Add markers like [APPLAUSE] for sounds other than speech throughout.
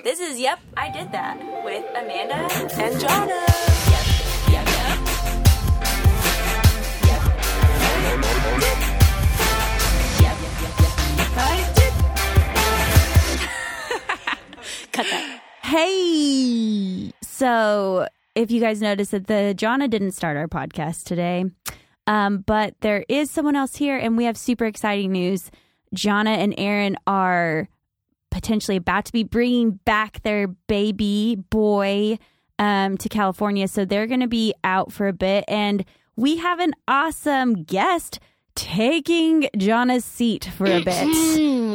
This is Yep, I Did That with Amanda and did. Cut that. Hey, so if you guys noticed that the Jonna didn't start our podcast today, um, but there is someone else here, and we have super exciting news. Jonna and Aaron are potentially about to be bringing back their baby boy um, to California, so they're going to be out for a bit, and we have an awesome guest taking Jonna's seat for a bit.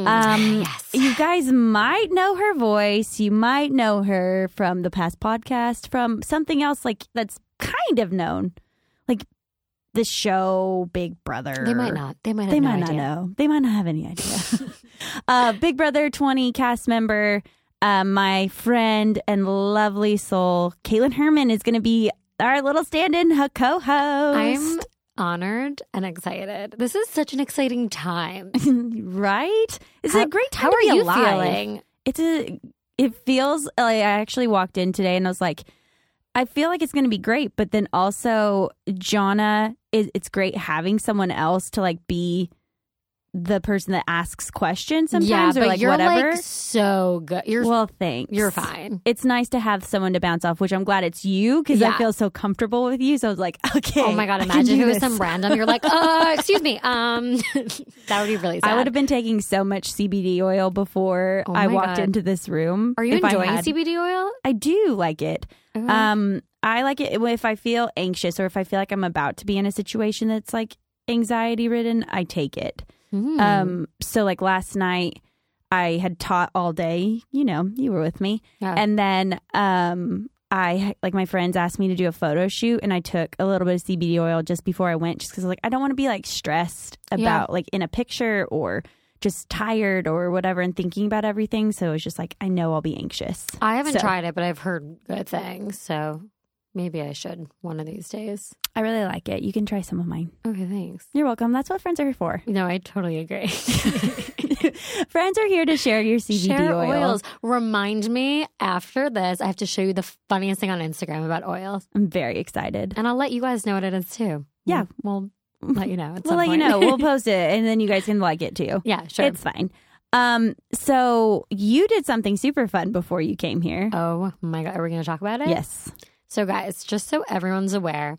Um, You guys might know her voice. You might know her from the past podcast, from something else like that's kind of known, the show Big Brother. They might not. They might. Have They no might not know. They might not have any idea. [LAUGHS] uh, Big Brother 20 cast member, uh, my friend and lovely soul, Kaitlyn Herman, is going to be our little stand in co host. I'm honored and excited. This is such an exciting time. [LAUGHS] right? It's How- a great time How to are be you alive. feeling? It's a. It feels like I actually walked in today and I was like, I feel like it's going to be great, but then also Jonna. It's great having someone else to like be the person that asks questions sometimes yeah, or but like you're whatever. like so good. You're well, thanks. you're fine. It's nice to have someone to bounce off, which I'm glad it's you because I feel so comfortable with you. So I was like, [LAUGHS] okay. Oh my god! Imagine if it was some random. You're like, [LAUGHS] uh, excuse me. Um, [LAUGHS] that would be really sad. I would have been taking so much CBD oil before Oh I walked God. into this room. Are you enjoying had- CBD oil? I do like it. Okay. Um, I like it if I feel anxious or if I feel like I'm about to be in a situation that's like anxiety ridden. I take it. Hmm. Um, so like last night, I had taught all day. You know, you were with me, Yeah. and then um, I like my friends asked me to do a photo shoot, and I took a little bit of CBD oil just before I went, just because like I don't want to be like stressed Yeah. about like in a picture or just tired or whatever and thinking about everything. So it's just like I know I'll be anxious. I haven't so- tried it, but I've heard good things. So maybe I should one of these days. I really like it. You can try some of mine. Okay, thanks. You're welcome. That's what friends are here for. [LAUGHS] No, I totally agree. [LAUGHS] friends are here to share your CBD Share oil. oils. Remind me after this. I have to show you the funniest thing on Instagram about oils, I'm very excited. and I'll let you guys know what it is too. Yeah. we'll, we'll let you know. [LAUGHS] We'll let you know. We'll post it, and then you guys can like it too. yeah, sure. It's fine. Um, so you did something super fun before you came here. oh my god, are we going to talk about it? yes. So, guys, just so everyone's aware,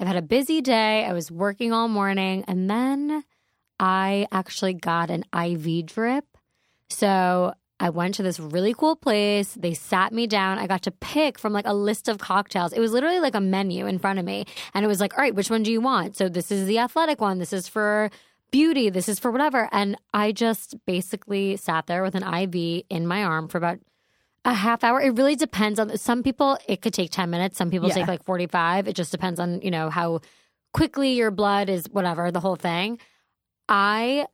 I've had a busy day. I was working all morning, and then I actually got an IV drip. So, I went to this really cool place. They sat me down. I got to pick from like a list of cocktails. It was literally like a menu in front of me. And it was like, all right, which one do you want? So, this is the athletic one. This is for beauty. This is for whatever. And I just basically sat there with an IV in my arm for about a half hour. It really depends on some people. It could take ten minutes. Some people Yeah. take like forty five. It just depends on you know how quickly your blood is whatever the whole thing. I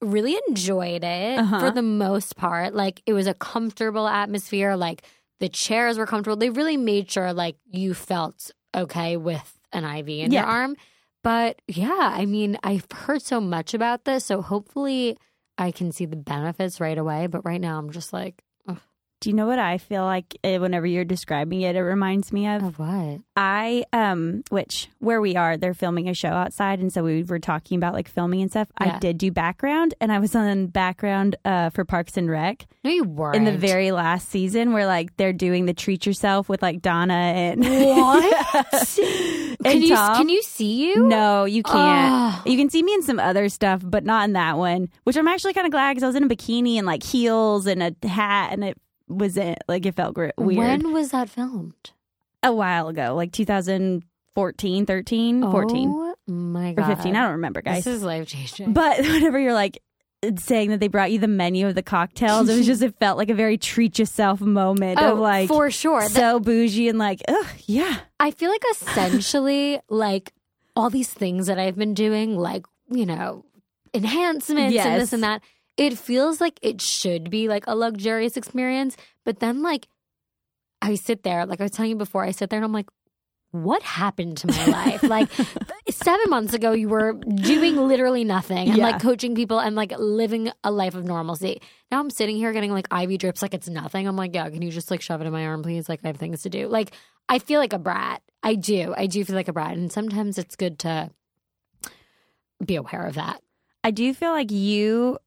really enjoyed it Uh-huh. for the most part. Like it was a comfortable atmosphere. Like the chairs were comfortable. They really made sure like you felt okay with an IV in your arm. But yeah, I mean, I've heard so much about this, so hopefully I can see the benefits right away. But right now, I'm just like, Do you know what I feel like eh, whenever you're describing it? It reminds me of of what? I um which where we are they're filming a show outside and so we were talking about like filming and stuff. Yeah. I did do background and I was on background uh for Parks and Rec No, you weren't. in the very last season where like they're doing the treat yourself with like Donna and What? [LAUGHS] and can you Tom. can you see you? No, you can't. Oh. You can see me in some other stuff, but not in that one. Which I'm actually kind of glad because I was in a bikini and like heels and a hat, and it was it like it felt weird. When was that filmed? a while ago, like 2014, 13, 14, Oh my or god. 15. I don't remember, guys. This is life changing. but [LAUGHS] whenever you're like saying that they brought you the menu of the cocktails, it was [LAUGHS] just it felt like a very treat yourself moment oh, of like for sure. That- so bougie and like, ugh, yeah, I feel like essentially [LAUGHS] like all these things that I've been doing, like, you know, enhancements and this and that, it feels like it should be like a luxurious experience. But then, like, I sit there, like I was telling you before, I sit there and I'm like, what happened to my life? [LAUGHS] like, seven months ago you were doing literally nothing and Yeah. like coaching people and like living a life of normalcy. Now I'm sitting here getting like IV drips like it's nothing. I'm like, yeah, can you just like shove it in my arm, please? Like I have things to do. Like I feel like a brat. I do. I do feel like a brat, and sometimes it's good to be aware of that. I do feel like you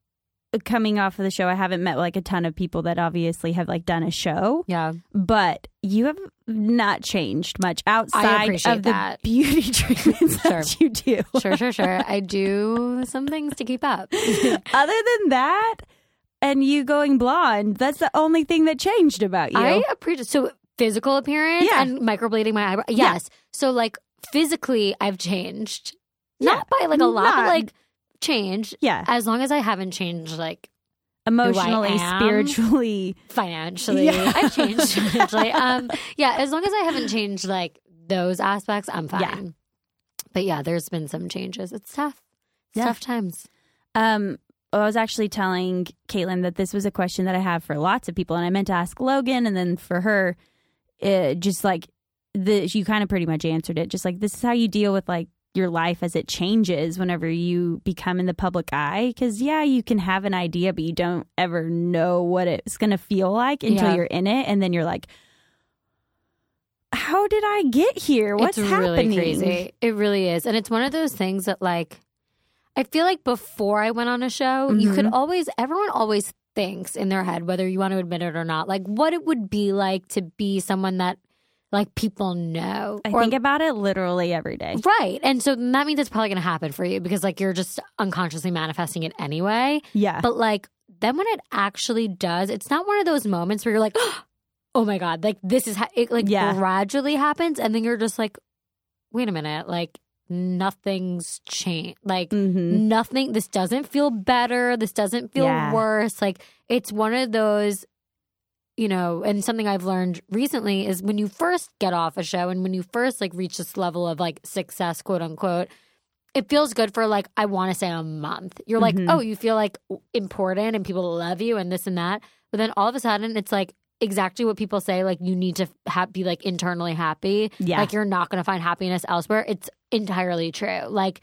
coming off of the show. I haven't met like a ton of people that obviously have like done a show, Yeah. but you have not changed much outside of the that. beauty [LAUGHS] treatments that you do. Sure, sure, sure. I do some things to keep up. [LAUGHS] Other than that, and you going blonde, that's the only thing that changed about you. I appreciate so physical appearance Yeah. and microblading my eyebrow. Yeah. Yes. So like physically, I've changed. Not by like a lot, but like changed. yeah, As long as I haven't changed like emotionally, am. spiritually. [LAUGHS] financially, Yeah. I've changed financially. Um, yeah. As long as I haven't changed like those aspects, I'm fine. Yeah. But yeah, there's been some changes. It's tough. It's Yeah. tough times. Um, I was actually telling Kaitlyn that this was a question that I have for lots of people, and I meant to ask Logan, and then for her, it just like the you kind of pretty much answered it. Just like this is how you deal with like your life as it changes whenever you become in the public eye. Because yeah, you can have an idea, but you don't ever know what it's going to feel like until Yeah. you're in it, and then you're like. How did I get here? What's it's happening? really crazy. It really is. And it's one of those things that like I feel like before I went on a show, you could Mhm. always everyone always thinks in their head, whether you want to admit it or not, like what it would be like to be someone that like people know. I Or- think about it literally every day. Right. And so that means it's probably gonna happen for you because like you're just unconsciously manifesting it anyway. Yeah. But like then when it actually does, it's not one of those moments where you're like, [GASPS] oh my god, like this is ha-. it like Yeah. gradually happens, and then you're just like, wait a minute, like nothing's changed, like. hmm Nothing. This doesn't feel better. This doesn't feel Yeah. worse. Like it's one of those, you know. And something I've learned recently is when you first get off a show and when you first like reach this level of like success, quote unquote, it feels good for like I want to say a month. You're like, Mhm. oh, you feel like important and people love you and this and that. But then all of a sudden, it's like exactly what people say. Like you need to ha- be like internally happy. Yeah. Like you're not going to find happiness elsewhere. It's entirely true. Like.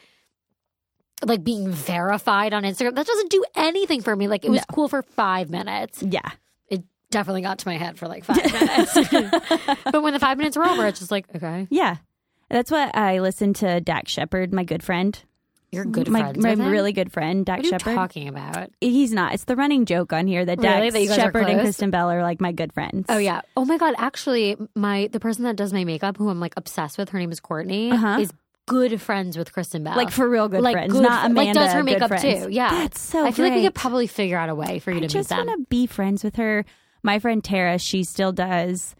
Like being verified on Instagram, that doesn't do anything for me. Like it was No. cool for five minutes. yeah. It definitely got to my head for like five minutes. [LAUGHS] [LAUGHS] but when the five minutes were over, it's just like, okay, Yeah. That's what I listened to Dax Shepard, my good friend. you're good my, friends. my really good friend, Dax What are you Shepard. talking about? He's not. It's the running joke on here that? Dax That you guys are Shepard and? Kristen Bell are like my good friends. Oh yeah. Oh my god. Actually, my the person that does my makeup, who I'm like obsessed with, her name is Courtney, Uh-huh. is good friends with Kristen Bell. Like for real good Like, friends, good not fr- like, Amanda. does her makeup too. Yeah. That's so I feel like we could probably figure out a way for you I to just meet them. want to be friends with her. My friend Tara, she still does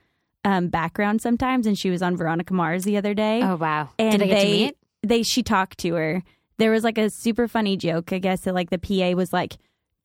um, background sometimes, and she was on Veronica Mars the other day. Oh wow. and Did I get they to meet? they she talked to her. There was like a super funny joke, I guess, that like the PA was like,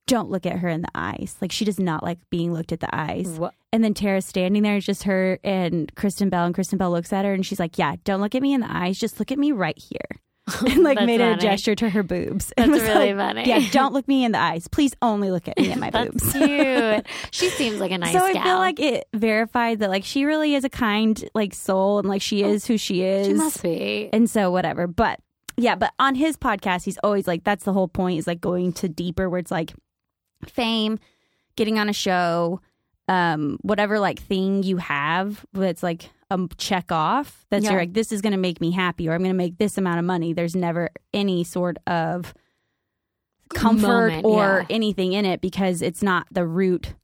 "Don't look at her in the eyes. Like she does not like being looked at the eyes." What? And then Tara's standing there, it's just her and Kristen Bell, and Kristen Bell looks at her and she's like, "Yeah, don't look at me in the eyes. Just look at me right here." [LAUGHS] and like made a gesture to her boobs. [LAUGHS] and That's was really like, funny. Yeah, don't look me in the eyes. Please only look at me in [LAUGHS] my That's boobs. cute. She seems like a nice so I gal. feel like it verified that like she really is a kind like soul and like she is who she is. she must be. And so whatever. But yeah, but on his podcast, he's always like, that's the whole point is like going to deeper where it's like fame, getting on a show, um, whatever like thing you have but it's like a check off. That's Yeah. your like, this is going to make me happy or I'm going to make this amount of money. There's never any sort of comfort Moment, or yeah. anything in it because it's not the root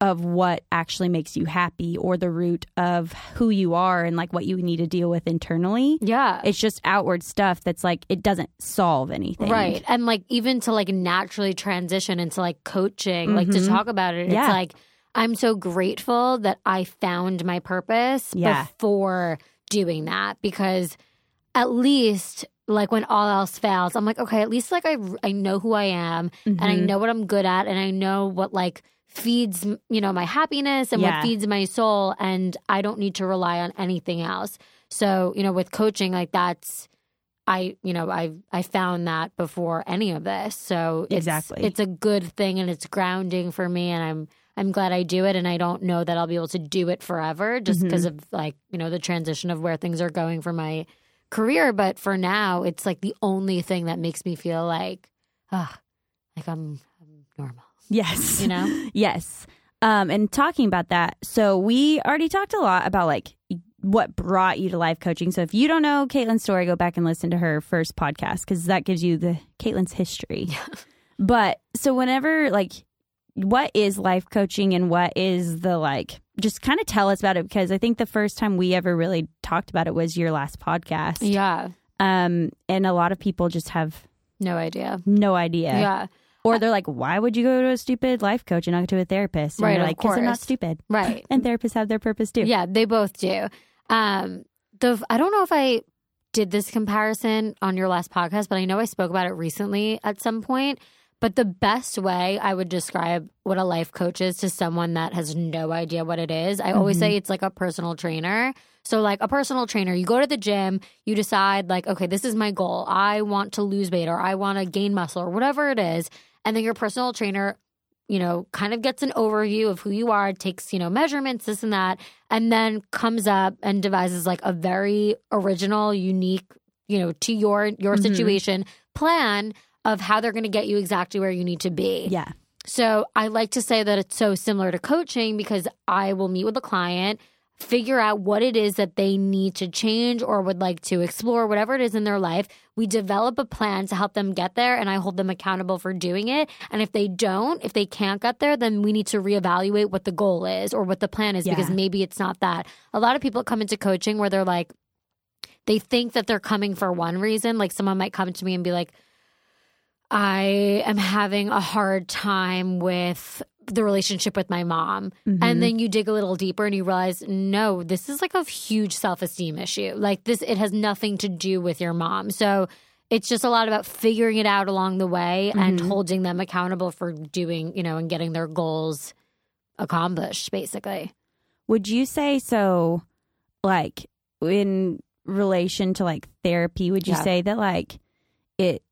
of what actually makes you happy or the root of who you are and like what you need to deal with internally. Yeah. It's just outward stuff that's like it doesn't solve anything. Right. And like even to like naturally transition into like coaching, like to Mhm. talk about it, Yeah. it's like I'm so grateful that I found my purpose Yeah. before doing that because at least like when all else fails, I'm like, okay, at least like I I know who I am and I Mhm. know what I'm good at and I know what like feeds you know my happiness and Yeah. what feeds my soul and I don't need to rely on anything else. So, you know, with coaching like that's I, you know, I I found that before any of this. So it's, Exactly. it's a good thing and it's grounding for me and I'm I'm glad I do it and I don't know that I'll be able to do it forever just because of like, you know, the transition of where things are going for my career. But for now, it's like the only thing that makes me feel like, ah, like I'm, I'm normal. Yes. You know? [LAUGHS] yes. Um, and talking about that, so we already talked a lot about like what brought you to life coaching. So if you don't know Kaitlyn's story, go back and listen to her first podcast because that gives you the Kaitlyn's history. [LAUGHS] But so whenever like what is life coaching and what is the like just kind of tell us about it because I think the first time we ever really talked about it was your last podcast. Yeah. Um and a lot of people just have No idea. no idea. Yeah. Or they're like, why would you go to a stupid life coach and not go to a therapist? And Right, like, because they're not stupid. Right. [LAUGHS] And therapists have their purpose too. Yeah, they both do. Um, the I don't know if I did this comparison on your last podcast, but I know I spoke about it recently at some point. But the best way I would describe what a life coach is to someone that has no idea what it is, I always say it's like a personal trainer. So, like a personal trainer, you go to the gym, you decide, like, okay, this is my goal. I want to lose weight or I want to gain muscle or whatever it is. And then your personal trainer you know, kind of gets an overview of who you are, takes, you know, measurements, this and that, and then comes up and devises like a very original, unique, you know, to your your Mhm. situation plan of how they're going to get you exactly where you need to be. Yeah. So I like to say that it's so similar to coaching because I will meet with a client, figure out what it is that they need to change or would like to explore, whatever it is in their life. We develop a plan to help them get there, and I hold them accountable for doing it. And if they don't, if they can't get there, then we need to reevaluate what the goal is or what the plan is because maybe it's not that. A lot of people come into coaching where they're like, they think that they're coming for one reason. Like someone might come to me and be like, I am having a hard time with the relationship with my mom. Mhm. And then you dig a little deeper and you realize, no, this is like a huge self esteem issue. Like this, it has nothing to do with your mom. So it's just a lot about figuring it out along the way and Mhm. holding them accountable for doing, you know, and getting their goals accomplished, basically. Would you say so, like, in relation to like therapy, would you Yeah. say that like it,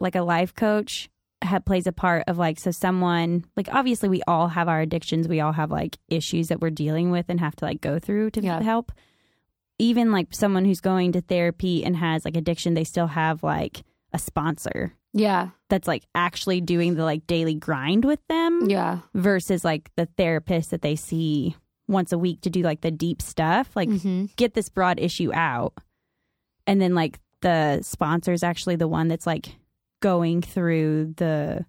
like a life coach ha plays a part of like, so someone, like, obviously we all have our addictions, we all have like issues that we're dealing with and have to like go through to Yeah. help. Even like someone who's going to therapy and has like addiction, they still have like a sponsor Yeah. that's like actually doing the like daily grind with them Yeah. versus like the therapist that they see once a week to do like the deep stuff like hmm get this broad issue out and then like the sponsor is actually the one that's like going through the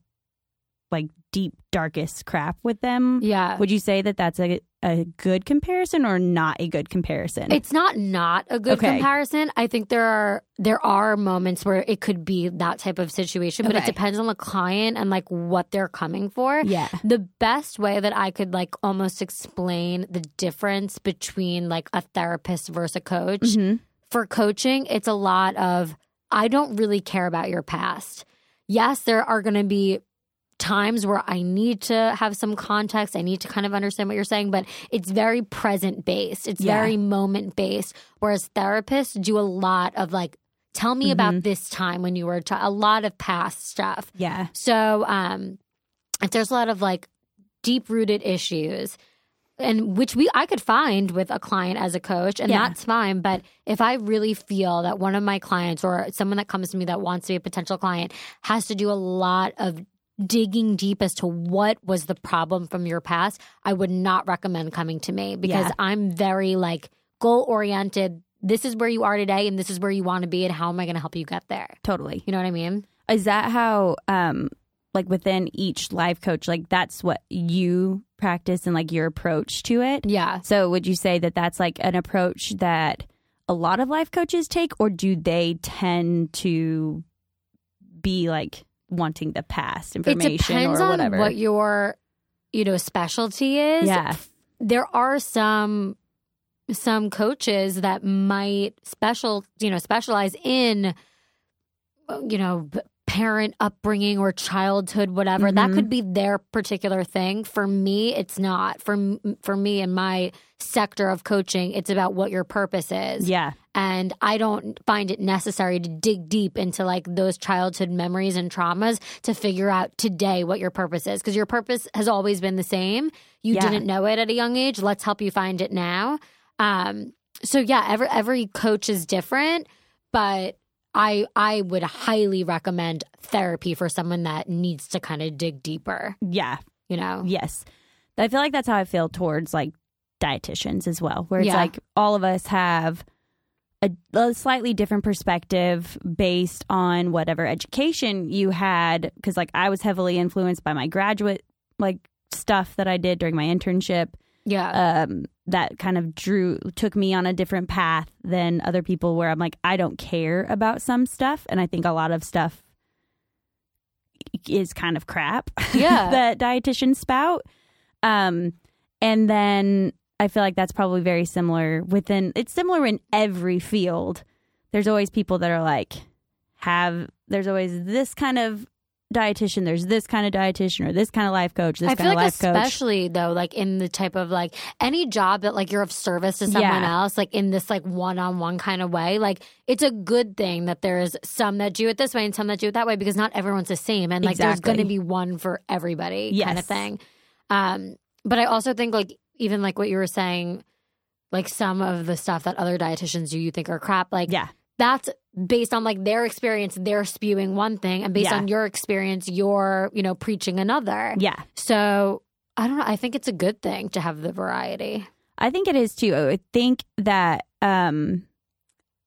like deep darkest crap with them Yeah. would you say that that's a, a good comparison or not a good comparison It's not not a good Okay. comparison. I think there are there are moments where it could be that type of situation, but it depends on the client and like what they're coming for. yeah The best way that I could like almost explain the difference between like a therapist versus a coach Mhm. For coaching, it's a lot of I don't really care about your past. Yes, there are going to be times where I need to have some context. I need to kind of understand what you're saying, but it's very present based. It's Yeah. very moment based. Whereas therapists do a lot of like, tell me Mhm. about this time when you were a lot of past stuff. yeah So, um, if there's a lot of like deep rooted issues, and which we I could find with a client as a coach, and Yeah. that's fine. But if I really feel that one of my clients or someone that comes to me that wants to be a potential client has to do a lot of digging deep as to what was the problem from your past, I would not recommend coming to me because Yeah. I'm very like goal oriented. This is where you are today, and this is where you want to be, and how am I going to help you get there? totally You know what I mean? is that how um like within each life coach like that's what you practice and like your approach to it? Yeah. so would you say that that's like an approach that a lot of life coaches take or do they tend to be like wanting the past information it depends or on whatever? what your you know specialty is. Yeah. There are some some coaches that might special you know specialize in you know parent upbringing or childhood whatever that Mhm. could be their particular thing for me it's not for for me and my sector of coaching it's about what your purpose is yeah and I don't find it necessary to dig deep into like those childhood memories and traumas to figure out today what your purpose is because your purpose has always been the same. You Yeah. didn't know it at a young age. Let's help you find it now. Um, so yeah, every every coach is different, but I I would highly recommend therapy for someone that needs to kind of dig deeper. Yeah. You know. Yes. I feel like that's how I feel towards like dietitians as well, where it's Yeah. like all of us have a, a slightly different perspective based on whatever education you had. Because like I was heavily influenced by my graduate like stuff that I did during my internship. Yeah. Um, that kind of drew took me on a different path than other people where I'm like I don't care about some stuff and I think a lot of stuff is kind of crap [LAUGHS] Yeah. that dietitians spout um and then I feel like that's probably very similar within it's similar in every field there's always people that are like have there's always this kind of dietitian there's this kind of dietitian or this kind of life coach this I kind feel of like life coach especially though, like in the type of like any job that like you're of service to someone Yeah. else, like in this like one on one kind of way, like it's a good thing that there's some that do it this way and some that do it that way because not everyone's the same. And like there's gonna be one for everybody kind of thing. Um, but I also think like even like what you were saying, like some of the stuff that other dietitians do you think are crap, like yeah that's based on like their experience, they're spewing one thing, and based Yeah. on your experience, you're, you know, preaching another. yeah So I don't know. I think it's a good thing to have the variety. I think it is too. I think that um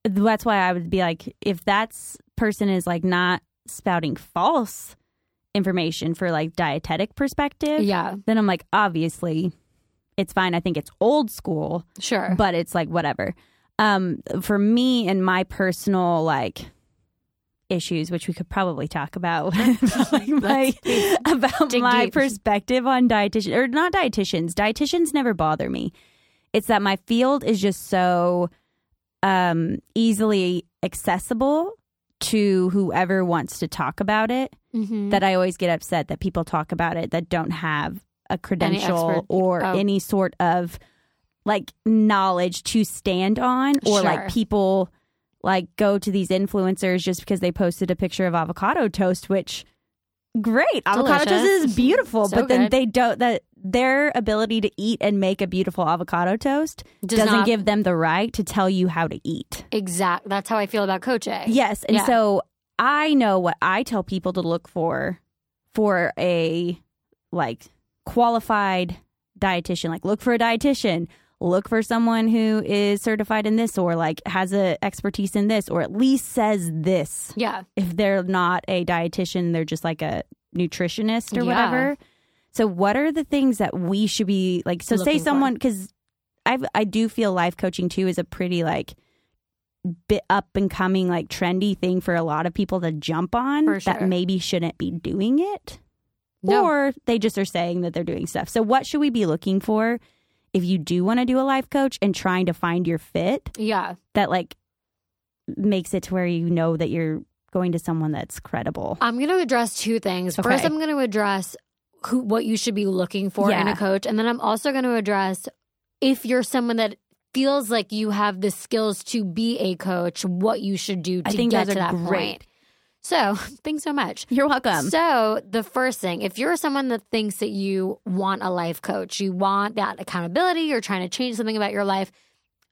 that's why I would be like if that person is like not spouting false information for like dietetic perspective, Yeah, then I'm like obviously it's fine. I think it's old school, sure. but it's like whatever. Um for me and my personal like issues which we could probably talk about [LAUGHS] like [LAUGHS] my, about my deep. perspective on dietitian or not dietitians dietitians never bother me it's that my field is just so um easily accessible to whoever wants to talk about it Mhm. that I always get upset that people talk about it that don't have a credential expert- or oh. any sort of like knowledge to stand on or Sure. like people like go to these influencers just because they posted a picture of avocado toast which great avocado toast is beautiful So but then good. they don't that their ability to eat and make a beautiful avocado toast Does doesn't not- give them the right to tell you how to eat exact. That's how I feel about coaching. Yes. And Yeah. so I know what I tell people to look for for a like qualified dietitian. Like look for a dietitian. Look for someone who is certified in this or like has a expertise in this or at least says this. Yeah. If they're not a dietitian, they're just like a nutritionist or Yeah. whatever. So what are the things that we should be like so say Looking for. someone cuz I I do feel life coaching too is a pretty like bit up and coming like trendy thing for a lot of people to jump on For that maybe shouldn't be doing it No. or they just are saying that they're doing stuff. So what should we be looking for if you do want to do a life coach and trying to find your fit Yeah. that like makes it to where you know that you're going to someone that's credible. I'm going to address two things. First, I'm going to address who what you should be looking for in a coach, and then I'm also going to address if you're someone that feels like you have the skills to be a coach, what you should do to I think get to that great. point. So, [LAUGHS] thanks so much. You're welcome. So, the first thing, if you're someone that thinks that you want a life coach, you want that accountability, you're trying to change something about your life,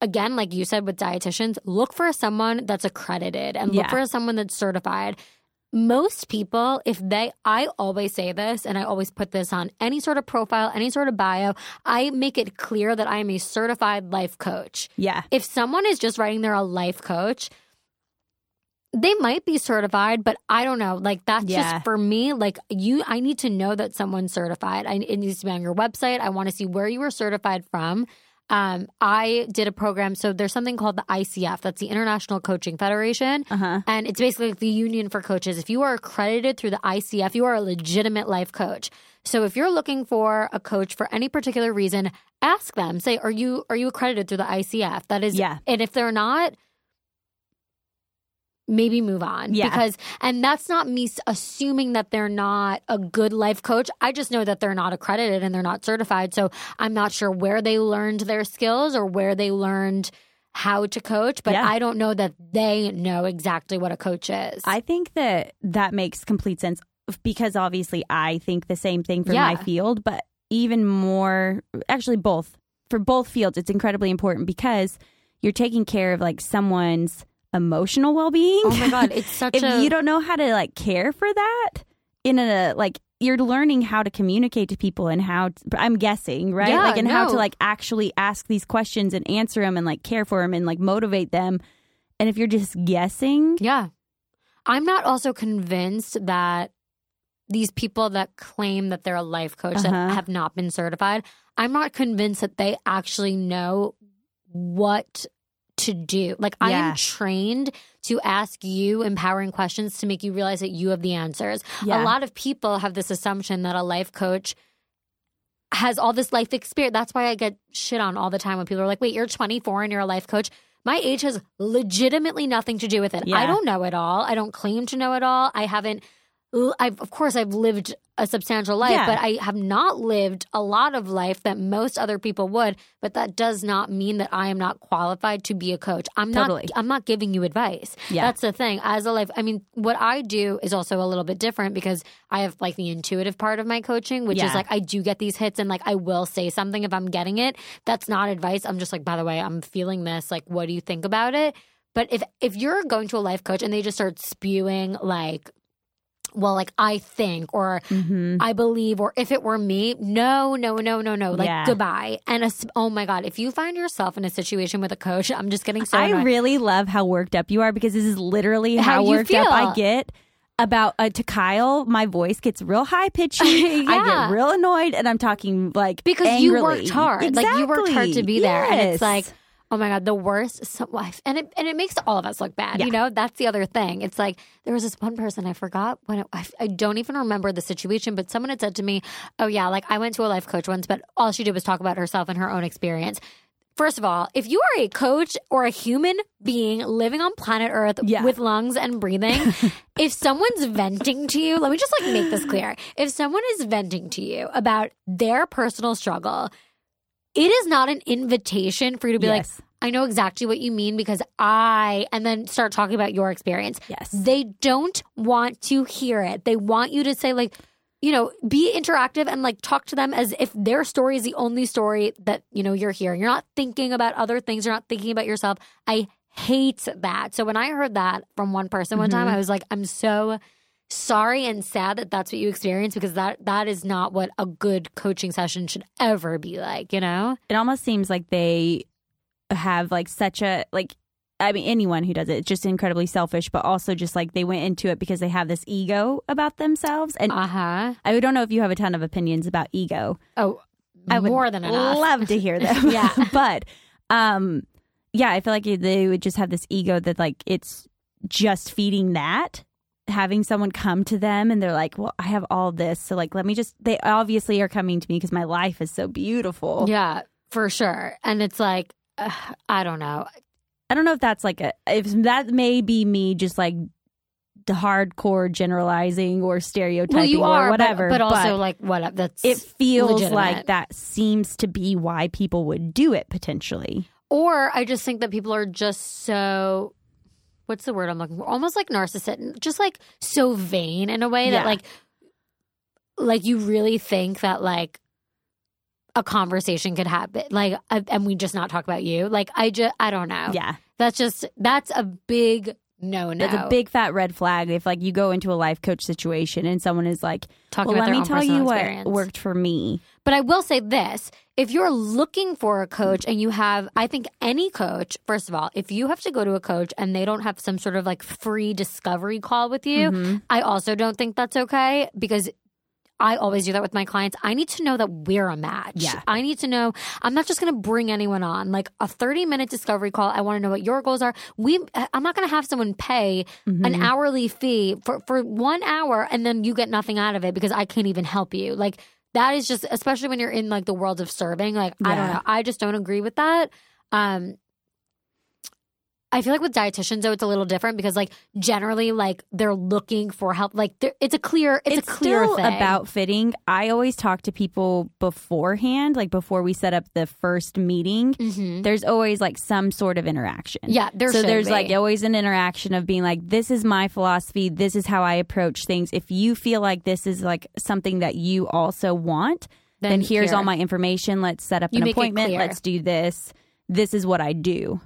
again, like you said with dietitians, look for someone that's accredited and look Yeah. for someone that's certified. Most people, if they, I always say this and I always put this on any sort of profile, any sort of bio, I make it clear that I am a certified life coach yeah. if someone is just writing they're a life coach, they might be certified, but I don't know. Like that's Yeah. just for me. Like you, I need to know that someone's certified. I, it needs to be on your website. I want to see where you were certified from. Um, I did a program. So there's something called the ICF. That's the International Coaching Federation. Uh-huh. And it's basically like the union for coaches. If you are accredited through the ICF, you are a legitimate life coach. So if you're looking for a coach for any particular reason, ask them. Say, are you are you accredited through the ICF? That is Yeah. And if they're not, maybe move on. Yeah. Because and that's not me assuming that they're not a good life coach. I just know that they're not accredited and they're not certified. So I'm not sure where they learned their skills or where they learned how to coach, but Yeah. I don't know that they know exactly what a coach is. I think that that makes complete sense because obviously I think the same thing for my field, but even more, actually, both for both fields, it's incredibly important because you're taking care of like someone's emotional well-being. Oh my god, [LAUGHS] it's such if a you don't know how to like care for that in a like you're learning how to communicate to people and how to, I'm guessing, right? Yeah, like and how to like actually ask these questions and answer them and like care for them and like motivate them. And if you're just guessing, Yeah. I'm not also convinced that these people that claim that they're a life coach Uh-huh. that have not been certified, I'm not convinced that they actually know what to do. Like I am trained to ask you empowering questions to make you realize that you have the answers. Yeah. A lot of people have this assumption that a life coach has all this life experience. That's why I get shit on all the time when people are like, "Wait, you're 24 and you're a life coach." My age has legitimately nothing to do with it. I don't know it all. I don't claim to know it all. I haven't I've of course I've lived a substantial life, Yeah. but I have not lived a lot of life that most other people would, but that does not mean that I am not qualified to be a coach. I'm Totally. not I'm not giving you advice. Yeah. That's the thing. As a life I mean, what I do is also a little bit different because I have like the intuitive part of my coaching, which Yeah. is like I do get these hits and like I will say something if I'm getting it. That's not advice. I'm just like, by the way, I'm feeling this. Like, what do you think about it? But if if you're going to a life coach and they just start spewing like well, like I think or Mhm. I believe, or if it were me, no, no, no, no, no, like Yeah. goodbye. And a, oh my god, if you find yourself in a situation with a coach, I'm just getting so. I annoyed. really love how worked up you are because this is literally How how, worked up. I get about uh, to Kyle. My voice gets real high pitchy. [LAUGHS] I get real annoyed, and I'm talking like because you worked hard, like you worked hard to be there, and it's like. Oh my god, the worst. So, and it and it makes all of us look bad. You know, that's the other thing. It's like there was this one person I forgot when it, I, I don't even remember the situation, but someone had said to me, "Oh yeah, like I went to a life coach once, but all she did was talk about herself and her own experience." First of all, if you are a coach or a human being living on planet Earth Yeah. with lungs and breathing, [LAUGHS] if someone's venting to you, let me just like make this clear. If someone is venting to you about their personal struggle, it is not an invitation for you to be like, I know exactly what you mean because I, and then start talking about your experience. Yes. They don't want to hear it. They want you to say, like, you know, be interactive and like talk to them as if their story is the only story that, you know, you're hearing. You're not thinking about other things. You're not thinking about yourself. I hate that. So when I heard that from one person one time, mm-hmm. I was like, I'm so sorry and sad that that's what you experienced because that that is not what a good coaching session should ever be like, you know? it almost seems like they have like such a like I mean anyone who does it it's just incredibly selfish but also just like they went into it because they have this ego about themselves and Uh-huh. I don't know if you have a ton of opinions about ego. Oh, I would more than enough. love to hear them. [LAUGHS] Yeah. [LAUGHS] but um yeah, I feel like they would just have this ego that like it's just feeding that having someone come to them and they're like, "Well, I have all this, so like let me just they obviously are coming to me because my life is so beautiful." Yeah, for sure. And it's like, uh, I don't know. I don't know if that's like a if that may be me just like the hardcore generalizing or stereotyping Well, you or are, but- whatever. but, also like what? That's it feels legitimate. like that seems to be why people would do it potentially. Or I just think that people are just so. What's the word I'm looking for? Almost like narcissistic, just like so vain in a way that like, like you really think that like a conversation could happen, like, uh, and we just not talk about you. Like, I just, I don't know. Yeah. that's just that's a big no no. That's a big fat red flag if like you go into a life coach situation and someone is like, Talking "Well, about let me tell you what worked for me." But I will say this if you're looking for a coach and you have, I think any coach, first of all, if you have to go to a coach and they don't have some sort of like free discovery call with you, Mm-hmm. I also don't think that's okay because. I always do that with my clients. I need to know that we're a match. Yeah. I need to know. I'm not just going to bring anyone on. Like a 30 minute discovery call. I want to know what your goals are. We. I'm not going to have someone pay Mm-hmm. an hourly fee for for one hour and then you get nothing out of it because I can't even help you. Like that is just, especially when you're in like the world of serving. Like I don't know. I just don't agree with that. Um, I feel like with dietitians though it's a little different because like generally like they're looking for help. Like it's a clear, it's, it's a clear still thing. about fitting. I always talk to people beforehand, like before we set up the first meeting. Mhm. There's always like some sort of interaction. Yeah, there so there's be. like always an interaction of being like, "This is my philosophy. This is how I approach things. If you feel like this is like something that you also want, then, Then here's here. all my information. Let's set up You an appointment. Let's do this. This is what I do."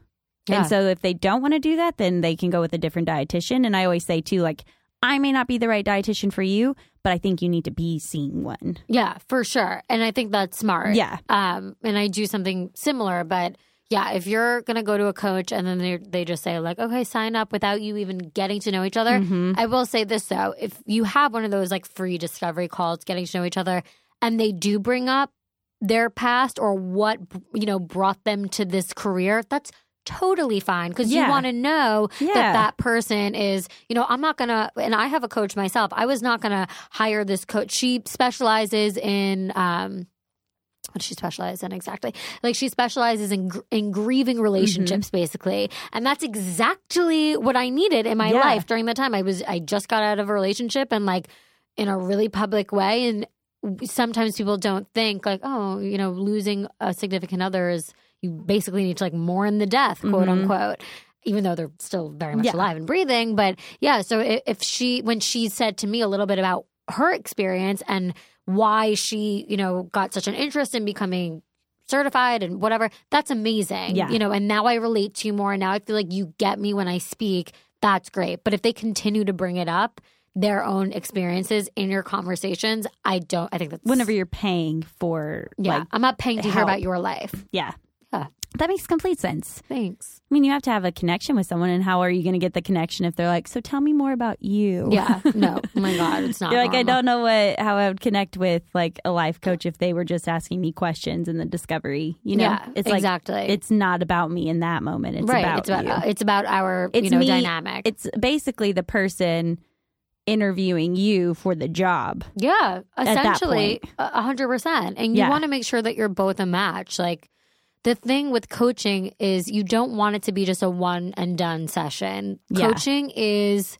Yeah. And so if they don't want to do that, then they can go with a different dietitian. And I always say too, like, I may not be the right dietitian for you, but I think you need to be seeing one. Yeah, for sure. And I think that's smart. Yeah. Um, and I do something similar, but yeah, if you're gonna go to a coach and then they they just say like, okay, sign up without you even getting to know each other. Mm-hmm. I will say this though, if you have one of those like free discovery calls, getting to know each other, and they do bring up their past or what you know brought them to this career, that's totally fine because you want to know Yeah. that that person is you know i'm not gonna and i have a coach myself i was not gonna hire this coach she specializes in um what she specializes in exactly? Like she specializes in gr- in grieving relationships, Mm-hmm. basically, and that's exactly what I needed in my Yeah. life during the time I was. I just got out of a relationship and like in a really public way, and sometimes people don't think like, oh, you know, losing a significant other is you basically need to like mourn the death, quote unquote. Even though they're still very much Mm-hmm. Yeah. alive and breathing, but yeah. So if, if she, when she said to me a little bit about her experience and why she, you know, got such an interest in becoming certified and whatever, that's amazing. Yeah. You know, and now I relate to you more. And now I feel like you get me when I speak. That's great. But if they continue to bring it up, their own experiences in your conversations, I don't, I think that's Whenever you're paying for, yeah, like, I'm not paying to hear about your life. yeah. That makes complete sense. Thanks. I mean, you have to have a connection with someone, and how are you going to get the connection if they're like, "So tell me more about you"? Yeah. No. Oh my God. It's [LAUGHS] not. You're like, I don't know what how I would connect with like a life coach if they were just asking me questions in the discovery. You know, Yeah, it's like exactly. it's not about me in that moment. It's right. about it's about you. Uh, it's about our It's you know me- dynamic. It's basically the person interviewing you for the job. yeah, essentially hundred percent. And you Yeah. want to make sure that you're both a match. Like the thing with coaching is you don't want it to be just a one and done session. Yeah. Coaching is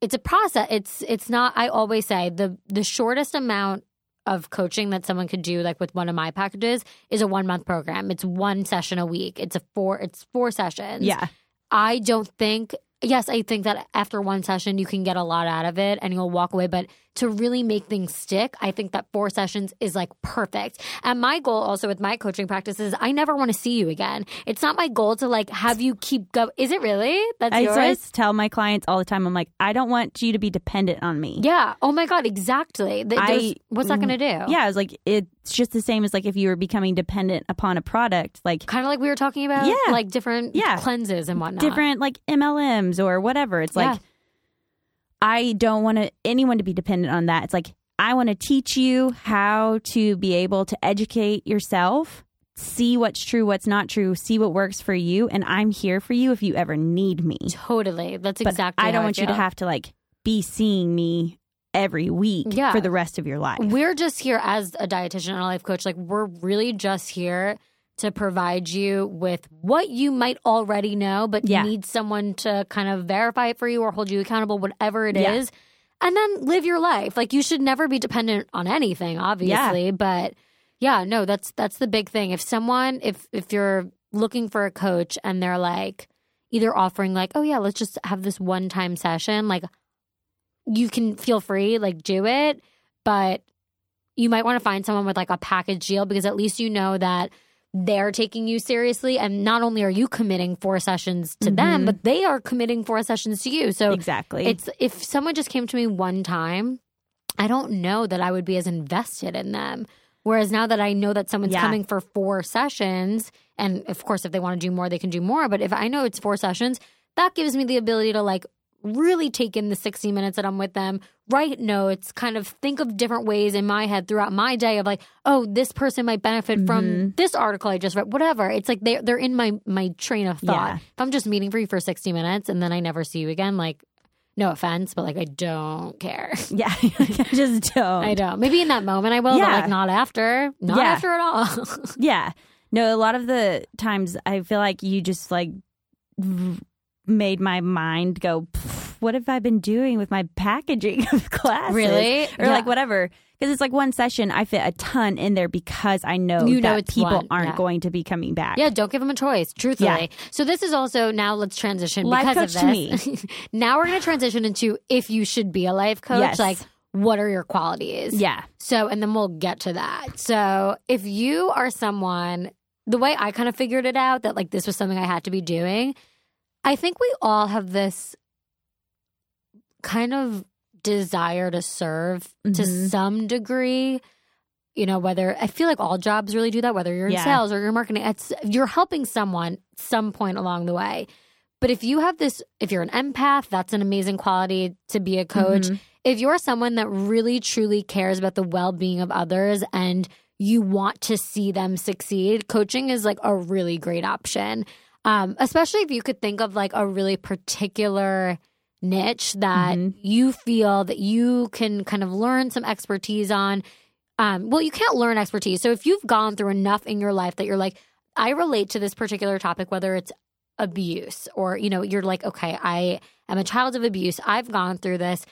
it's a process. It's it's not. I always say the the shortest amount of coaching that someone could do, like with one of my packages, is a one month program. It's one session a week. It's a four. It's four sessions. Yeah, I don't think. Yes, I think that after one session you can get a lot out of it and you'll walk away. But to really make things stick, I think that four sessions is like perfect. And my goal also with my coaching practice is I never want to see you again. It's not my goal to like have you keep go. Is it really? That's I yours. always tell my clients all the time. I'm like, I don't want you to be dependent on me. yeah. Oh my god. Exactly. Th- I- what's that mm-hmm. going to do? Yeah, it's like it's just the same as like if you were becoming dependent upon a product, like Kind of like we were talking about. Yeah. Like different Yeah. cleanses and whatnot. different like MLMs or whatever. It's like Yeah. I don't want to anyone to be dependent on that. It's like I want to teach you how to be able to educate yourself, see what's true, what's not true, see what works for you, and I'm here for you if you ever need me. Totally. That's. But exactly. I don't want you to have to like be seeing me every week Yeah. for the rest of your life. We're just here as a dietitian and a life coach. Like, we're really just here to provide you with what you might already know, but Yeah. you need someone to kind of verify it for you or hold you accountable, whatever it is, Yeah. And then live your life. Like, you should never be dependent on anything, obviously. But yeah, no, that's that's the big thing. If someone, if if you're looking for a coach and they're like either offering like, oh yeah, let's just have this one time session, like you can feel free, like do it, but you might want to find someone with like a package deal because at least you know that they're taking you seriously and not only are you committing four sessions to them Mhm. but they are committing four sessions to you so exactly. it's if someone just came to me one time i don't know that i would be as invested in them whereas now that i know that someone's Yeah. coming for four sessions and of course if they want to do more they can do more but if i know it's four sessions that gives me the ability to like really take in the 60 minutes that i'm with them write notes kind of think of different ways in my head throughout my day of like oh this person might benefit from Mhm. this article i just read whatever it's like they're, they're in my my train of thought Yeah. if i'm just meeting for you for 60 minutes and then i never see you again like no offense, but like I don't care. [LAUGHS] yeah, [LAUGHS] I just don't. I don't. Maybe in that moment I will, but Yeah. like not after. Not Yeah. after at all. [LAUGHS] Yeah. No, a lot of the times I feel like you just like made my mind go, what have I been doing with my packaging [LAUGHS] of classes? Really? Or Yeah. like whatever. Because it's like one session, I fit a ton in there because I know You know that people one, aren't yeah. going to be coming back. yeah, don't give them a choice, truthfully. So this is also now let's transition Life because of this. [LAUGHS] now we're gonna transition into if you should be a life coach, Yes. like what are your qualities? Yeah. So, and then we'll get to that. So, if you are someone the way I kind of figured it out that like this was something I had to be doing, I think we all have this kind of desire to serve to Mhm. some degree. You know, whether I feel like all jobs really do that, whether you're in Yeah. sales or you're marketing, it's you're helping someone some point along the way. But if you have this, if you're an empath, that's an amazing quality to be a coach. Mhm. If you're someone that really truly cares about the well being of others and you want to see them succeed, coaching is like a really great option. Um, especially if you could think of like a really particular niche that Mhm. you feel that you can kind of learn some expertise on. Um, well, you can't learn expertise. So if you've gone through enough in your life that you're like, I relate to this particular topic, whether it's abuse or, you know, you're like, okay, I am a child of abuse. I've gone through this.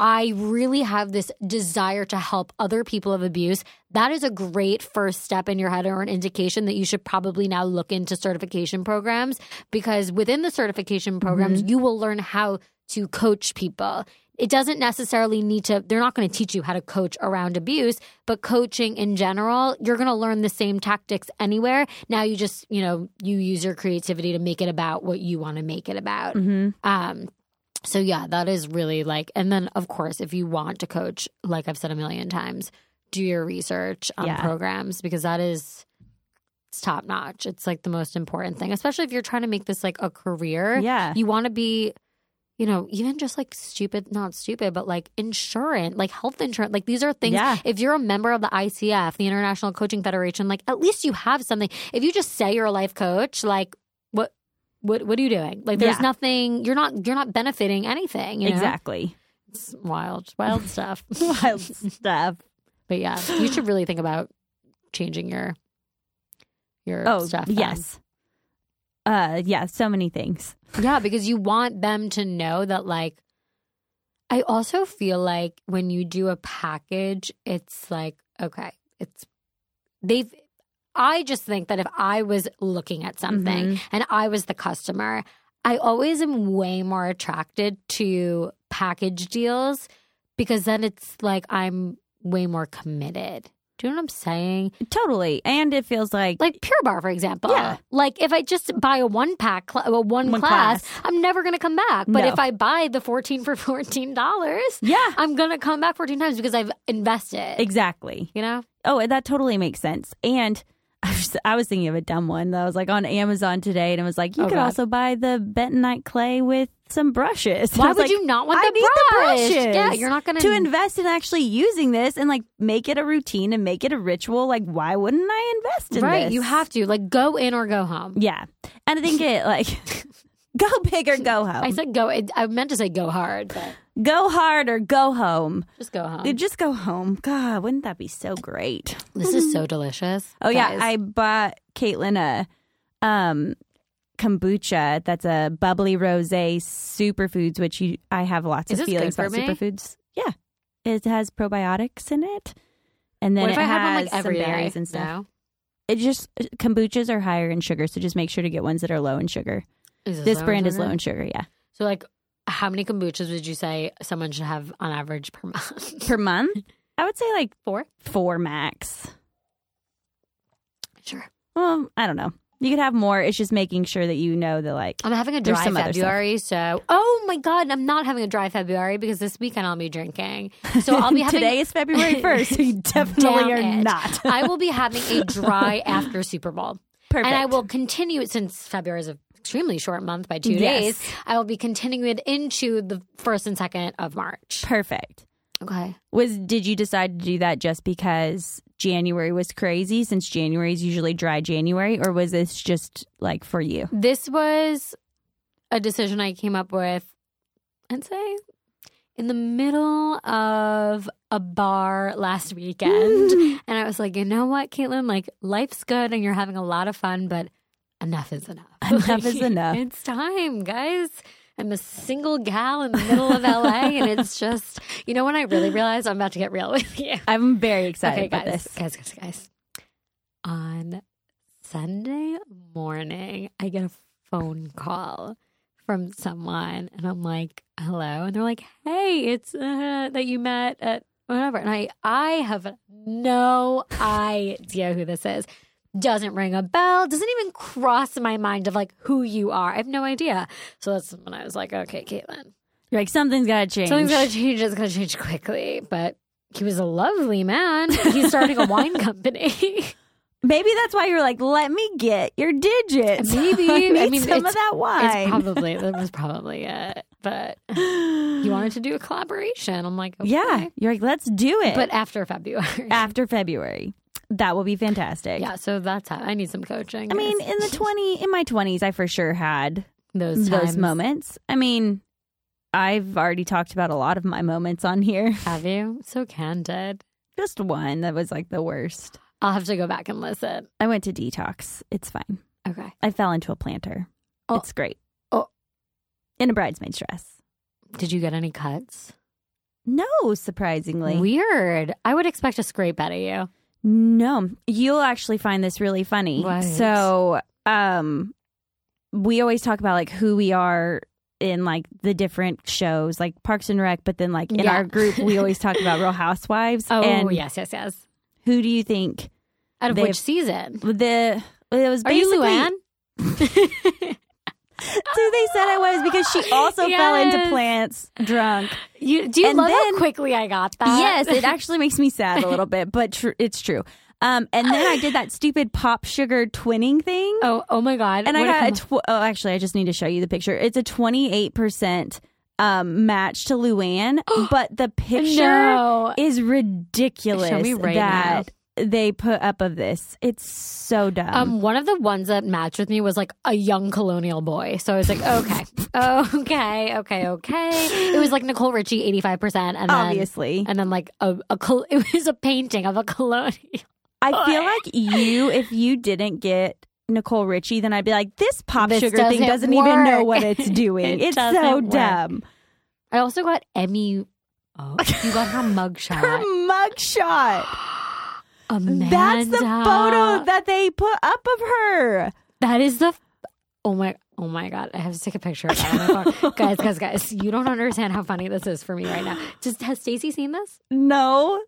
I really have this desire to help other people of abuse. That is a great first step in your head or an indication that you should probably now look into certification programs because within the certification programs, you will learn how to coach people. It doesn't necessarily need to, they're not going to teach you how to coach around abuse, but coaching in general, you're going to learn the same tactics anywhere. Now you just, you know, you use your creativity to make it about what you want to make it about. Mhm. Um, so yeah, that is really like, and then of course, if you want to coach, like I've said a million times, do your research on Yeah. programs because that is it's top notch. It's like the most important thing, especially if you're trying to make this like a career. Yeah. You want to be, you know, even just like stupid, not stupid, but like insurance, like health insurance. Like these are things. Yeah. If you're a member of the ICF, the International Coaching Federation, like at least you have something. If you just say you're a life coach, like what? What are you doing? Like there's Yeah. nothing you're not you're not benefiting anything. You know? Exactly. It's wild, wild stuff. [LAUGHS] Wild stuff. But yeah, you should really think about changing your your Oh, stuff. um, yes. Uh, yeah. So many things. Yeah, because you want them to know that like I also feel like when you do a package, it's like, okay, it's they've I just think that if I was looking at something Mhm. and I was the customer, I always am way more attracted to package deals because then it's like I'm way more committed. Do you know what I'm saying? Totally. And it feels like, Like Pure Barre, for example. Yeah. Like if I just buy a one pack, cl- a one, One class, class. I'm never going to come back. But No. if I buy the 14 for $14, yeah, I'm going to come back 14 times because I've invested. exactly. You know? Oh, that totally makes sense. And [LAUGHS] I was, I was thinking of a dumb one that was like on Amazon today, and it was like you Oh, could God. also buy the bentonite clay with some brushes. [LAUGHS] Why would like, you not want I the need the brushes. Yeah, you're not going to invest in actually using this and like make it a routine and make it a ritual. Like, why wouldn't I invest in Right. this? You have to. Like, go in or go home. Yeah, and I think it like [LAUGHS] go big or go home. I said go. I meant to say go hard, but go hard or go home. just go home. Just go home. God, wouldn't that be so great? This is so delicious. Oh yeah, Guys. I bought Kaitlyn a um kombucha that's a bubbly rosé superfoods, which you I have lots Is of feelings about me? superfoods. Yeah, it has probiotics in it, and then what if it I have has like every some berries and stuff. No? It just kombuchas are higher in sugar, so just make sure to get ones that are low in sugar. Is This brand is low in sugar. Yeah, So, like, how many kombuchas would you say someone should have on average per month? per month, [LAUGHS] I would say like Four. four max. Sure. Well, I don't know. You could have more. It's just making sure that you know that like I'm having a dry. February, so oh my god, I'm not having a dry February because this weekend I'll be drinking. So I'll be [LAUGHS] having today is February [LAUGHS] first, so you definitely are it. not. I will be having a dry after Super Bowl. Perfect. And I will continue it since February is an extremely short month by two Yes. days. I will be continuing it into the first and second of March. Perfect. Okay. Was did you decide to do that just because January was crazy since January is usually dry January or was this just like for you? This was a decision I came up with, I'd say, in the middle of a bar last weekend. and I was like, you know what, Kaitlyn? Like, life's good and you're having a lot of fun, but enough is enough. [LAUGHS] Enough is enough. It's time, guys. I'm a single gal in the middle of LA, and it's just, you know, when I really realized I'm about to get real [LAUGHS] with you. I'm very excited okay, about guys, this. guys, guys, guys. On Sunday morning, I get a phone call from someone, and I'm like, "Hello," and they're like, "Hey, it's uh, that you met at whatever," and I, I have no [LAUGHS] idea who this is. Doesn't ring a bell, doesn't even cross my mind of like who you are. I have no idea. So that's when I was like, okay, Kaitlyn, You're like something's got to change. something's got to change. It's got to change quickly. But he was a lovely man. He's starting a wine [LAUGHS] company. Maybe that's why you're like, let me get your digits. Maybe. [LAUGHS] I I mean, some of that wine. It's probably that was probably it. But he [GASPS] wanted to do a collaboration. I'm like, okay. yeah, you're like, let's do it. But after February. after February, that will be fantastic. yeah, so that's how I need some coaching. I mean, in the [LAUGHS] twenty, in my twenties, I for sure had those those moments. I mean, I've already talked about a lot of my moments on here. [LAUGHS] Have you? So candid. Just one that was like the worst. I'll have to go back and listen. I went to detox. It's fine. Okay. I fell into a planter. Oh. It's great. Oh. In a bridesmaid's dress. Did you get any cuts? No, surprisingly. Weird. I would expect a scrape out of you. No, you'll actually find this really funny. What? So, um, we always talk about like who we are in like the different shows, like Parks and Rec, but then like in Yeah. our group, we always [LAUGHS] talk about Real Housewives. Oh, and yes, yes, yes. who do you think Out of which season? the? It was Are you Luann? [LAUGHS] [LAUGHS] who they said I was because she also fell into plants drunk. You do you And love then- how quickly I got that? yes, it [LAUGHS] actually makes me sad a little bit, but tr- it's true. Um, and then I did that stupid PopSugar twinning thing. Oh, oh my god! and I got a tw- oh actually I just need to show you the picture. It's a 28% um match to Luann, [GASPS] but the picture No. is ridiculous Show me right that they put up of this. It's so dumb. Um, one of the ones that matched with me was like a young colonial boy. So I was like, okay, [LAUGHS] okay, okay, okay. It was like Nicole Richie, eighty five percent, and then Obviously. and then like a, a col- [LAUGHS] it was a painting of a colonial. I feel like you if you didn't get Nicole Richie, then I'd be like, this pop This sugar thing doesn't doesn't even know what it's [LAUGHS] doing. It it's so work. dumb. I also got Emmy. Oh, you got her mugshot. Her mugshot. [GASPS] [GASPS] [GASPS] Amanda. That's the photo that they put up of her. That is the. f- Oh my. Oh my god! I have to take a picture of that on my phone, [LAUGHS] guys. Guys, guys! You don't understand how funny this is for me right now. Just has Stacy seen this? No.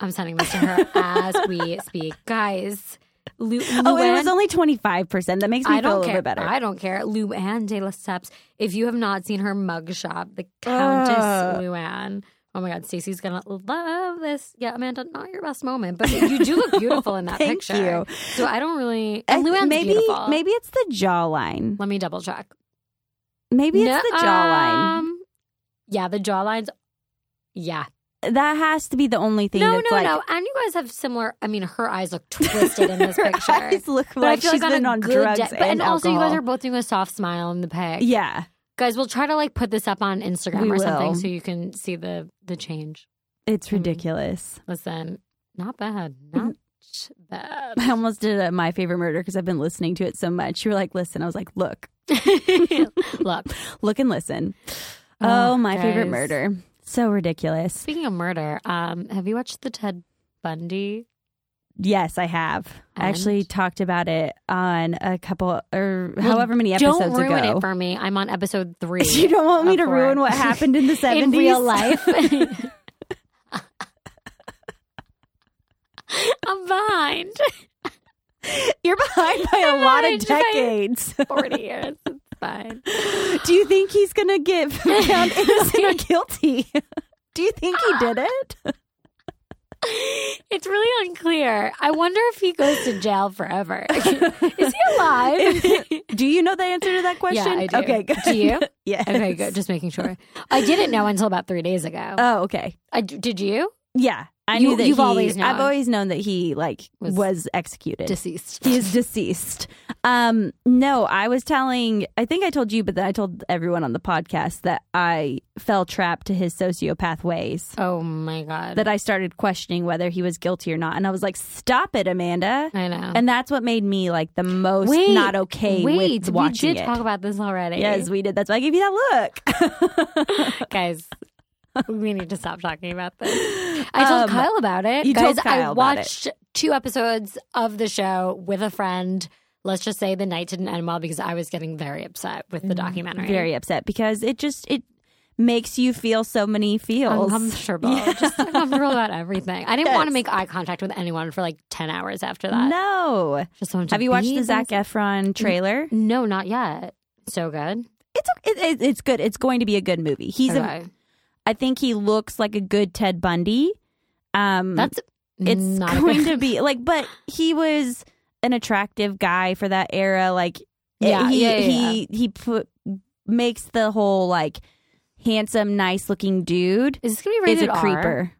I'm sending this to her as we speak, guys. Lu- [LAUGHS] Oh, it was only 25%. That makes me I feel a little care. bit better. I don't care. Luann de Lesseps. If you have not seen her mugshot, the Countess Ugh. Luann. Oh my God, Stacey's gonna love this. Yeah, Amanda, not your best moment, but you do look beautiful in [LAUGHS] that Thank picture. you. So I don't really. And Luann's maybe, beautiful. maybe it's the jawline. Let me double check. Maybe it's the jawline. Um, yeah, the jawlines. Yeah. that has to be the only thing No, no, like. no. And you guys have similar. I mean, her eyes look [LAUGHS] twisted in this Her picture. eyes look But like she's like been on, on a good drugs day. But, and, and also, you guys are both doing a soft smile in the pic. Yeah, Guys, we'll try to like put this up on Instagram We or something so you can see the the change. it's Mm. ridiculous. Listen, not bad, [LAUGHS] not bad. I almost did a my favorite murder because I've been listening to it so much. You were like, listen. I was like, look, [LAUGHS] [LAUGHS] Look, look and listen. Oh, Oh, my favorite murder. So ridiculous. speaking of murder, um, have you watched the Ted Bundy? Yes, I have. I actually talked about it on a couple or Well, however many episodes Don't ruin ago. it for me. I'm on episode [LAUGHS] three. you don't want me to four. ruin what happened in the [LAUGHS] 70s? in real [LAUGHS] life. I'm behind. You're behind by a lot of decades. 40 years. It's fine. Do you think he's going to get found innocent or guilty? Do you think he did it? It's really unclear. I wonder if he goes to jail forever. [LAUGHS] Is he alive? [LAUGHS] do you know the answer to that question? Yeah, I do. Okay, good. Do you? [LAUGHS] yes. okay, good. Just making sure. I didn't know until about three days ago. Oh, okay. I, did you? Yeah. I You- knew that you've he, always known. I've always known that he like Was was, executed. Deceased. he is deceased. Um, no, I was telling. I think I told you, but then I told everyone on the podcast that I fell trapped to his sociopath ways. Oh my god. That I started questioning whether he was guilty or not, and I was like, "Stop it, Amanda!" I know. And that's what made me like the most wait, not okay Wait, with watching we did it. talk about this already. yes, we did. That's why I gave you that look. [LAUGHS] guys. we need to stop talking about this. [LAUGHS] I told Um, Kyle about it. you guys, told Kyle I about watched two episodes of the show with a friend. Let's just say the night didn't end well because I was getting very upset with the documentary. Very upset because it just it makes you feel so many feels. Uncomfortable. [LAUGHS] Just [LAUGHS] uncomfortable about everything. I didn't Yes. want to make eye contact with anyone for like 10 hours after that. No. Just wanted to Have you watched the Zac by- Efron trailer? No, not yet. So good. It's it, it, it's good. It's going to be a good movie. He's a. Okay. I think he looks like a good Ted Bundy. Um, That's it's not [LAUGHS] going to [LAUGHS] be like, but he was an attractive guy for that era. Like, Yeah, he yeah, yeah, he he put makes the whole like handsome, nice looking dude Is this gonna be rated is rated a R? creeper.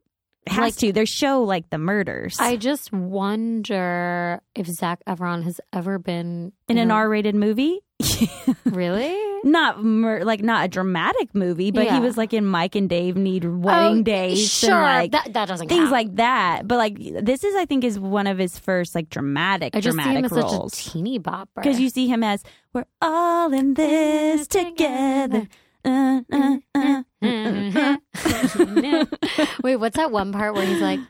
Has Like- to. Their show like the murders I just wonder if Zac Efron has ever been in an a- R-rated movie. [LAUGHS] Really? not mur- like not a dramatic movie, but Yeah. he was like in Mike and Dave Need Wedding Oh, Days Sure, and like that that doesn't things count. like that. But like this is, I think, is one of his first like dramatic I just see him dramatic as such a roles teeny bopper. because you see him as we're all in this together. Uh, uh, uh. [LAUGHS] Wait, what's that one part where he's like,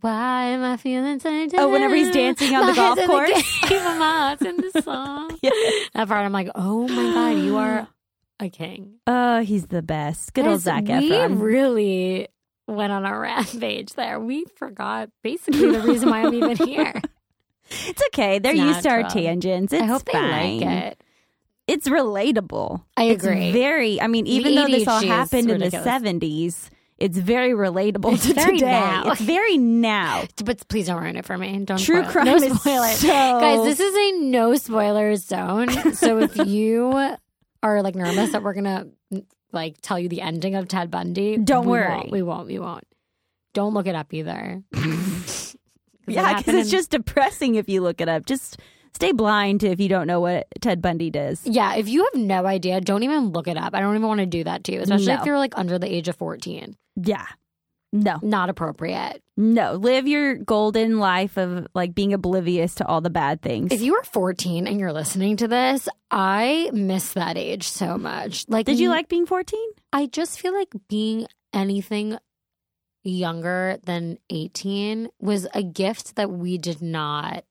why am I feeling so down? Oh, whenever he's dancing on my the golf course. The [LAUGHS] game, my heart's in the [LAUGHS] song. yeah. That part, I'm like, oh my God, you are [GASPS] a king. Oh, he's the best. Good old Zac Efron. We really went on a [LAUGHS] rampage there. We forgot basically the reason why I'm even here. It's okay. They're it's used to our tangents. It's I hope fine. they like it. It's relatable. I agree. It's very, I mean, even the though this all happened in the 70s it's very relatable It's to very today. now. It's very now. [LAUGHS] But please don't ruin it for me. Don't True spoil it. crime No is so- Guys, this is a no spoilers zone. So [LAUGHS] if you are like nervous that we're gonna like tell you the ending of Ted Bundy, Don't we worry. Won't, we won't. We won't. Don't look it up either. [LAUGHS] Yeah, because it's in- just depressing if you look it up. Just stay blind to if you don't know what Ted Bundy does. yeah. If you have no idea, don't even look it up. I don't even want to do that to you, especially No. if you're like under the age of fourteen. Yeah. No, Not appropriate. no. Live your golden life of like being oblivious to all the bad things. If you are 14 and you're listening to this, I miss that age so much. Like, Did you like being 14? I just feel like being anything younger than 18 was a gift that we did not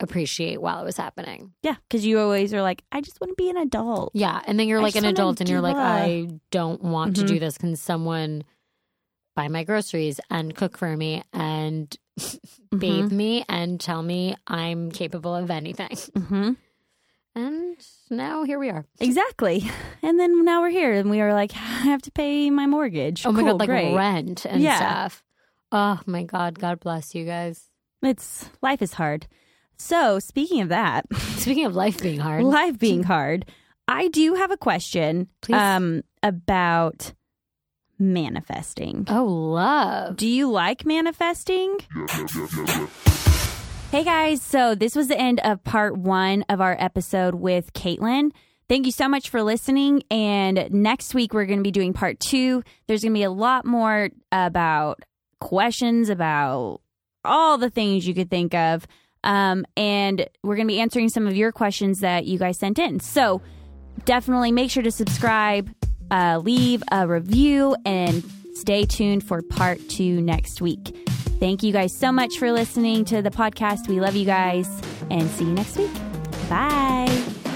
appreciate while it was happening. Yeah, because you always are like, I just want to be an adult. Yeah. And then you're I like an adult and you're like, I don't want to Mhm. do this. Can someone buy my groceries and cook for me and [LAUGHS] Mm-hmm. bathe me and tell me I'm capable of anything? hmm And now here we are. Exactly. And then now we're here and we are like, I have to pay my mortgage. Oh my God, like great. rent and Yeah. stuff. Oh my God. God bless you guys. It's life is hard. So speaking of that, [LAUGHS] Speaking of life being hard, life being hard, I do have a question Please. um about manifesting. oh, love. Do you like manifesting? Hey guys, so this was the end of part one of our episode with Kaitlyn. Thank you so much for listening. And next week, we're going to be doing part two. There's going to be a lot more about questions about all the things you could think of. Um, and we're going to be answering some of your questions that you guys sent in. So definitely make sure to subscribe, uh, leave a review, and stay tuned for part two next week. Thank you guys so much for listening to the podcast. We love you guys and see you next week. Bye.